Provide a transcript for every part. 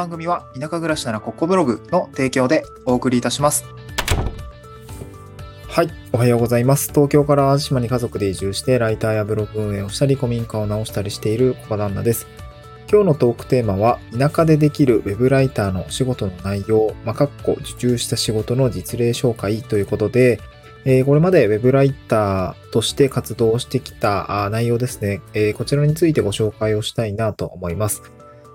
番組は田舎暮らしならここブログの提供でお送りいたします。はい。おはようございます。東京から淡島に家族で移住して、ライターやブログ運営をしたり、古民家を直したりしている小旦那です。今日のトークテーマは、田舎でできるウェブライターの仕事の内容、ま、かっこ受注した仕事の実例紹介ということで、えー、これまでウェブライターとして活動してきた内容ですね、えー、こちらについてご紹介をしたいなと思います。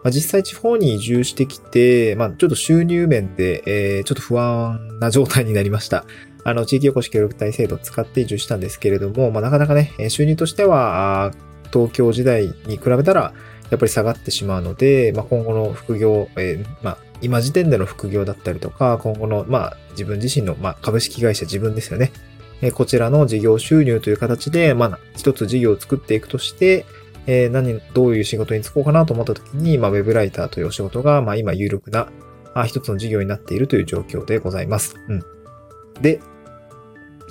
まあ、実際地方に移住してきて、まあ、ちょっと収入面で、えー、ちょっと不安な状態になりました。あの、地域おこし協力隊制度を使って移住したんですけれども、まあ、なかなかね、収入としては、東京時代に比べたら、やっぱり下がってしまうので、まあ、今後の副業、えー、まあ、今時点での副業だったりとか、今後の、まあ、自分自身の、まあ、株式会社自分ですよね。えー、こちらの事業収入という形で、まあ、一つ事業を作っていくとして、えー、何、どういう仕事に就こうかなと思った時に、まあ、ウェブライターというお仕事が、まあ、今有力な、あ、一つの事業になっているという状況でございます。うん。で、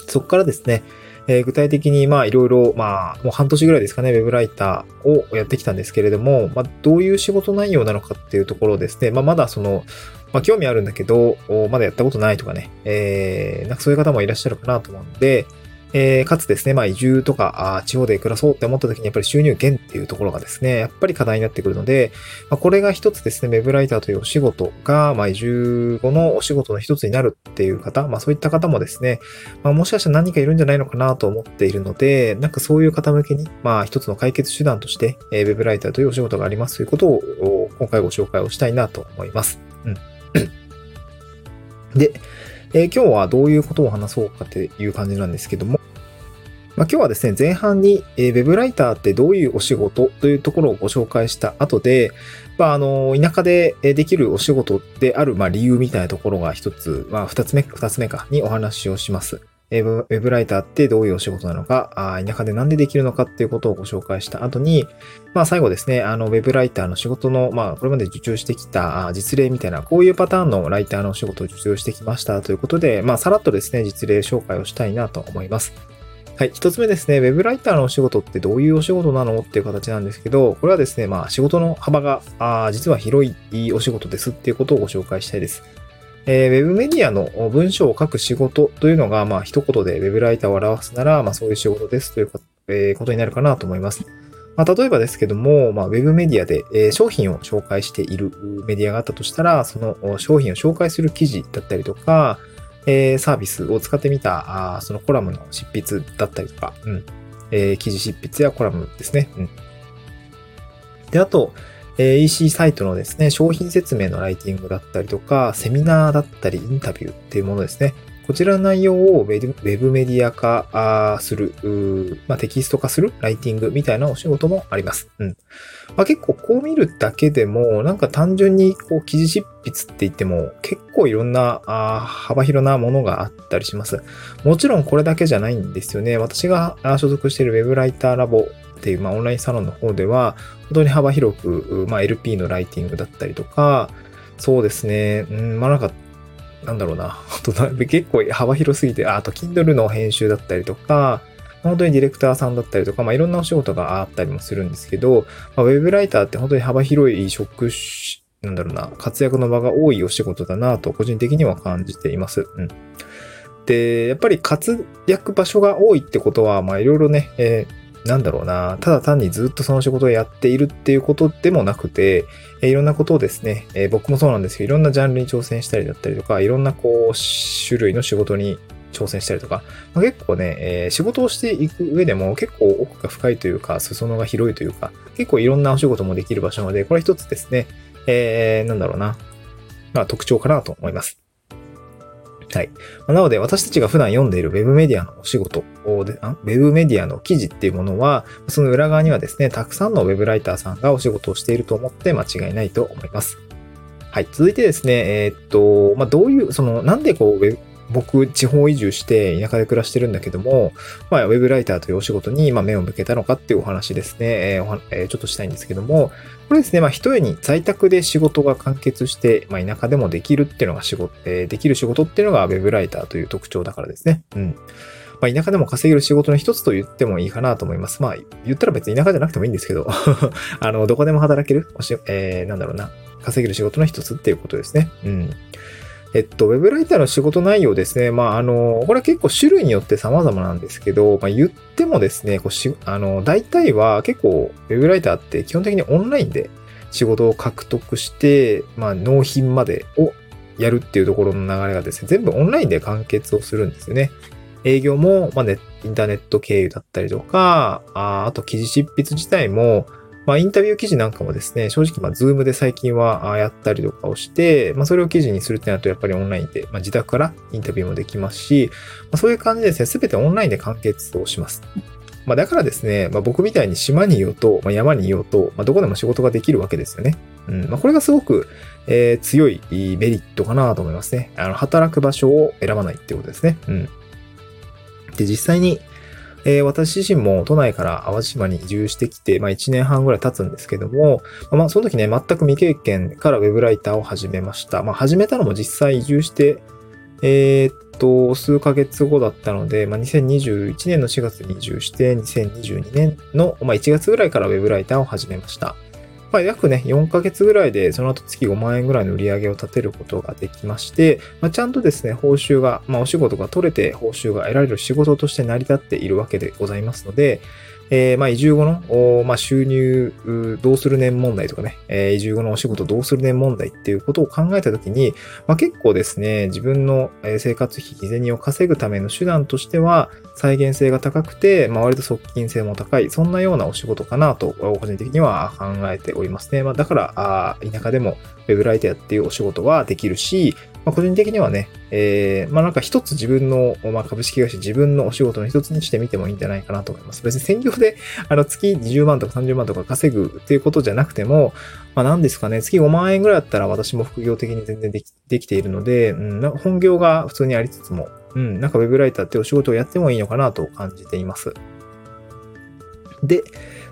そこからですね、えー、具体的にまあいろいろ、まあもう半年ぐらいですかね、ウェブライターをやってきたんですけれども、まあどういう仕事内容なのかっていうところですね、まあまだその、まあ興味あるんだけど、まだやったことないとかね、えー、なんかそういう方もいらっしゃるかなと思うんで、えー、かつですね、まあ移住とか、あ地方で暮らそうって思った時にやっぱり収入減っていうところがですね、やっぱり課題になってくるので、まあ、これが一つですね、ウェブライターというお仕事が、まあ移住後のお仕事の一つになるっていう方、まあそういった方もですね、まあもしかしたら何かいるんじゃないのかなと思っているので、なんかそういう方向けに、まあ一つの解決手段として、えー、ウェブライターというお仕事がありますということを、今回ご紹介をしたいなと思います。うん。で、えー、今日はどういうことを話そうかっていう感じなんですけども、まあ、今日はですね、前半に、えー、ウェブライターってどういうお仕事というところをご紹介した後で、まあ、あの、田舎でできるお仕事である、まあ、理由みたいなところが一つ、まあ、二つ目、二つ目かにお話をします。ウェブライターってどういうお仕事なのか、田舎でなんでできるのかっていうことをご紹介した後に、まあ最後ですね、あの、ウェブライターの仕事の、まあこれまで受注してきた実例みたいな、こういうパターンのライターのお仕事を受注してきましたということで、まあさらっとですね、実例紹介をしたいなと思います。はい。一つ目ですね、ウェブライターのお仕事ってどういうお仕事なのっていう形なんですけど、これはですね、まあ仕事の幅が、あ実は広いお仕事ですっていうことをご紹介したいです。えー、ウェブメディアの文章を書く仕事というのが、まあ一言でウェブライターを表すなら、まあそういう仕事ですという、ことになるかなと思います。まあ、例えばですけども、まあ、ウェブメディアで、え、商品を紹介しているメディアがあったとしたら、その商品を紹介する記事だったりとか、えー、サービスを使ってみた、あそのコラムの執筆だったりとか、うん。えー、記事執筆やコラムですね。うん。で、あと、え、EC サイトのですね、商品説明のライティングだったりとか、セミナーだったり、インタビューっていうものですね。こちらの内容をウェブメディア化する、まあ、テキスト化するライティングみたいなお仕事もあります。うん。まあ、結構こう見るだけでも、なんか単純にこう記事執筆って言っても結構いろんなあ幅広なものがあったりします。もちろんこれだけじゃないんですよね。私が所属しているウェブライターラボっていう、まあ、オンラインサロンの方では、本当に幅広く、まあ、LP のライティングだったりとか、そうですね。うん、まあなんかなんだろうな、結構幅広すぎて、あと Kindle の編集だったりとか、本当にディレクターさんだったりとか、まあ、いろんなお仕事があったりもするんですけど、まあ、ウェブライターって本当に幅広い職種、なんだろうな、活躍の場が多いお仕事だなと、個人的には感じています。うん。で、やっぱり活躍場所が多いってことは、まあ、いろいろね、えーなんだろうな、ただ単にずっとその仕事をやっているっていうことでもなくて、えいろんなことをですね、え僕もそうなんですけど、いろんなジャンルに挑戦したりだったりとか、いろんなこう、種類の仕事に挑戦したりとか、まあ、結構ね、えー、仕事をしていく上でも結構奥が深いというか、裾野が広いというか、結構いろんなお仕事もできる場所なので、これ一つですね、えー、なんだろうな、まあ特徴かなと思います。はい。なので、私たちが普段読んでいる Web メディアのお仕事で、Web メディアの記事っていうものは、その裏側にはですね、たくさんの Web ライターさんがお仕事をしていると思って間違いないと思います。はい。続いてですね、えー、っと、まあ、どういう、その、なんでこう、僕、地方移住して田舎で暮らしてるんだけども、まあ、ウェブライターというお仕事に、ま目を向けたのかっていうお話ですね、えーえー、ちょっとしたいんですけども、これですね、まあ、一重に在宅で仕事が完結して、まあ、田舎でもできるっていうのが仕事、えー、できる仕事っていうのがウェブライターという特徴だからですね。うん。まあ、田舎でも稼げる仕事の一つと言ってもいいかなと思います。まあ、言ったら別に田舎じゃなくてもいいんですけど、あの、どこでも働ける、えー、なんだろうな、稼げる仕事の一つっていうことですね。うん。えっと、ウェブライターの仕事内容ですね。まあ、あの、これは結構種類によって様々なんですけど、まあ、言ってもですね、こうしあの、大体は結構、ウェブライターって基本的にオンラインで仕事を獲得して、まあ、納品までをやるっていうところの流れがですね、全部オンラインで完結をするんですよね。営業も、まあ、ね、インターネット経由だったりとか、ああと記事執筆自体も、まあ、インタビュー記事なんかもですね、正直、まあ、ズームで最近はやったりとかをして、まあ、それを記事にするってなると、やっぱりオンラインで、まあ、自宅からインタビューもできますし、まあ、そういう感じでですね、すべてオンラインで完結をします。まあ、だからですね、まあ、僕みたいに島にいようと、まあ、山にいようと、まあ、どこでも仕事ができるわけですよね。うん。まあ、これがすごく、えー、強いメリットかなと思いますね。あの、働く場所を選ばないっていうことですね。うん。で、実際に、えー、私自身も都内から淡路島に移住してきて、まあ1年半ぐらい経つんですけども、まあその時ね、全く未経験からウェブライターを始めました。まあ始めたのも実際移住して、えー、っと、数ヶ月後だったので、まあ2021年の4月に移住して、2022年の、まあ、1月ぐらいからウェブライターを始めました。まあ、約ね、4ヶ月ぐらいで、その後月5万円ぐらいの売り上げを立てることができまして、まあ、ちゃんとですね、報酬が、まあ、お仕事が取れて報酬が得られる仕事として成り立っているわけでございますので、えー、まあ移住後の、まあ、収入どうする年問題とかね、えー、移住後のお仕事どうする年問題っていうことを考えたときに、まあ、結構ですね、自分の生活費、日銭を稼ぐための手段としては、再現性が高くて、まあ、割と側近性も高い、そんなようなお仕事かなと、個人的には考えておりますね。まあ、だから、あ田舎でもウェブライターっていうお仕事はできるし、まあ、個人的にはね、えー、まあなんか一つ自分の、まあ、株式会社自分のお仕事の一つにしてみてもいいんじゃないかなと思います。別に専業で、あの、月20万とか30万とか稼ぐっていうことじゃなくても、まあ何ですかね、月5万円ぐらいだったら私も副業的に全然できできているので、うん、本業が普通にありつつも、うん、なんかウェブライターってお仕事をやってもいいのかなと感じています。で、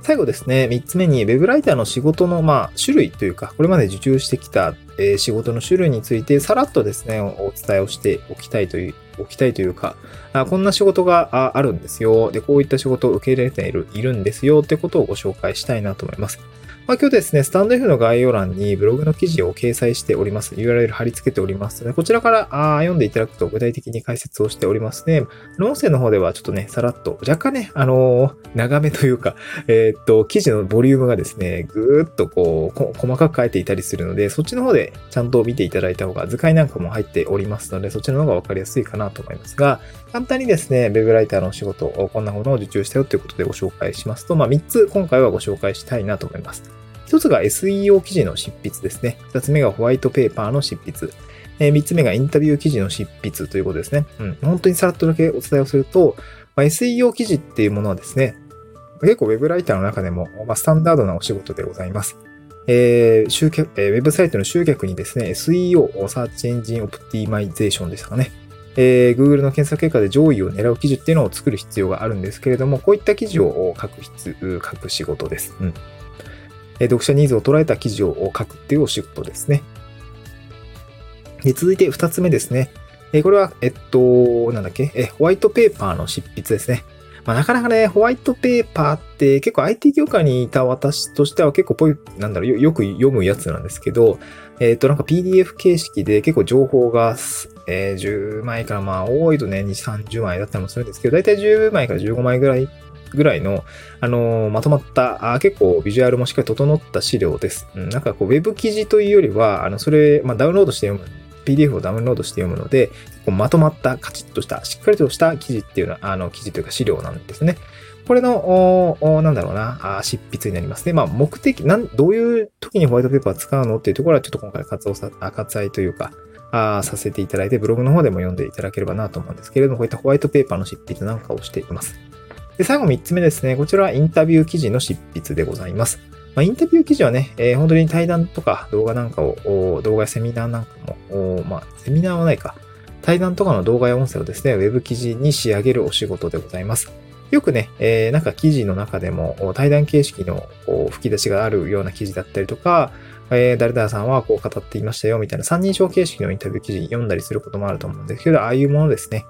最後ですね、3つ目に Web ライターの仕事の、まあ、種類というか、これまで受注してきた、え、仕事の種類について、さらっとですね、お伝えをしておきたいという、おきたいというか、あこんな仕事があるんですよ。で、こういった仕事を受け入れている、いるんですよってことをご紹介したいなと思います。まあ、今日ですね、スタンド F の概要欄にブログの記事を掲載しております。URL 貼り付けておりますので、こちらからあ読んでいただくと具体的に解説をしておりますね。音声の方ではちょっとね、さらっと、若干ね、あのー、長めというか、えー、っと、記事のボリュームがですね、ぐーっとこう、細かく書いていたりするので、そっちの方でちゃんと見ていただいた方が、図解なんかも入っておりますので、そっちの方がわかりやすいかなと思いますが、簡単にですね、ウェブライターのお仕事をこんなものを受注したよということでご紹介しますと、まあ、3つ今回はご紹介したいなと思います。一つが SEO 記事の執筆ですね。二つ目がホワイトペーパーの執筆。えー、三つ目がインタビュー記事の執筆ということですね。うん。本当にさらっとだけお伝えをすると、まあ、SEO 記事っていうものはですね、結構ウェブライターの中でも、まあ、スタンダードなお仕事でございます。えー、集客、えー、ウェブサイトの集客にですね、SEO、 Search Engine Optimization ですかね。えー、Google の検索結果で上位を狙う記事っていうのを作る必要があるんですけれども、こういった記事を書く必、書く仕事です。うん。読者ニーズを捉えた記事を書くっていうお仕事ですね。で続いて2つ目ですね。えこれは、えっと、なんだっけ、え、ホワイトペーパーの執筆ですね。まあ、なかなかね、ホワイトペーパーって結構 IT 業界にいた私としては結構ぽい、なんだろう、よく読むやつなんですけど、えっ、と、なんか PDF 形式で結構情報が、えー、10枚からまあ多いとね、2、30枚だったりもするんですけど、だいたい10枚から15枚ぐらいぐらいの、あのー、まとまった、あ結構ビジュアルもしっかり整った資料です。うん、なんかこう、ウェブ記事というよりは、あの、それ、まあ、ダウンロードして読む PDF をダウンロードして読むので、まとまったカチッとした、しっかりとした記事っていうのは、あの、記事というか資料なんですね。これの、おなんだろうな、あ執筆になりますね。まあ、目的、なん、どういう時にホワイトペーパー使うのっていうところは、ちょっと今回活動さ、割愛というか、あさせていただいて、ブログの方でも読んでいただければなと思うんですけれども、こういったホワイトペーパーの執筆なんかをしています。で、最後3つ目ですね。こちらはインタビュー記事の執筆でございます。まあ、インタビュー記事はね、えー、本当に対談とか動画なんかを、動画やセミナーなんかも、まあ、セミナーはないか。対談とかの動画や音声をですね、ウェブ記事に仕上げるお仕事でございます。よくね、えー、なんか記事の中でも対談形式の吹き出しがあるような記事だったりとか、えー、誰々さんはこう語っていましたよみたいな三人称形式のインタビュー記事読んだりすることもあると思うんですけど、ああいうものですね。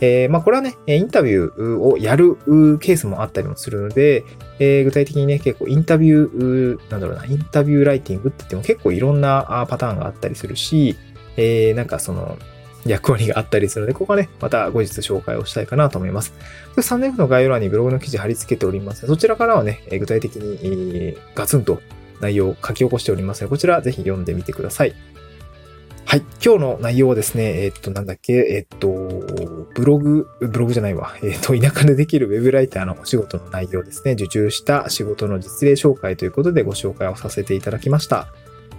えー、まあこれはね、インタビューをやるケースもあったりもするので、えー、具体的にね、結構インタビュー、なんだろうな、インタビューライティングって言っても結構いろんなパターンがあったりするし、えー、なんかその、役割があったりするので、ここはね、また後日紹介をしたいかなと思います。サンデーフの概要欄にブログの記事貼り付けております。そちらからはね、具体的にガツンと内容を書き起こしておりますので、こちらぜひ読んでみてください。はい。今日の内容はですね、えっと、なんだっけ、えっと、ブログ、ブログじゃないわ。えっと、田舎でできるウェブライターのお仕事の内容ですね。受注した仕事の実例紹介ということでご紹介をさせていただきました。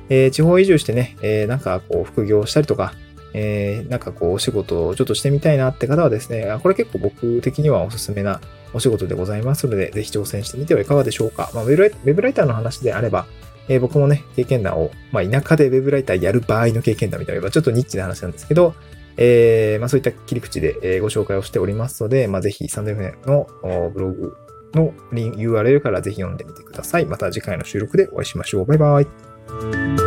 えー、地方移住してね、えー、なんかこう、副業したりとか、えー、なんかこう、お仕事をちょっとしてみたいなって方はですね、これ結構僕的にはおすすめなお仕事でございますので、ぜひ挑戦してみてはいかがでしょうか。まあ、ウェブライターの話であれば、えー、僕もね、経験談を、まあ、田舎でウェブライターやる場合の経験談みたいな、ちょっとニッチな話なんですけど、えー、まあ、そういった切り口で、えご紹介をしておりますので、まあ、ぜひサンデーフネのブログの URL からぜひ読んでみてください。また次回の収録でお会いしましょう。バイバイ。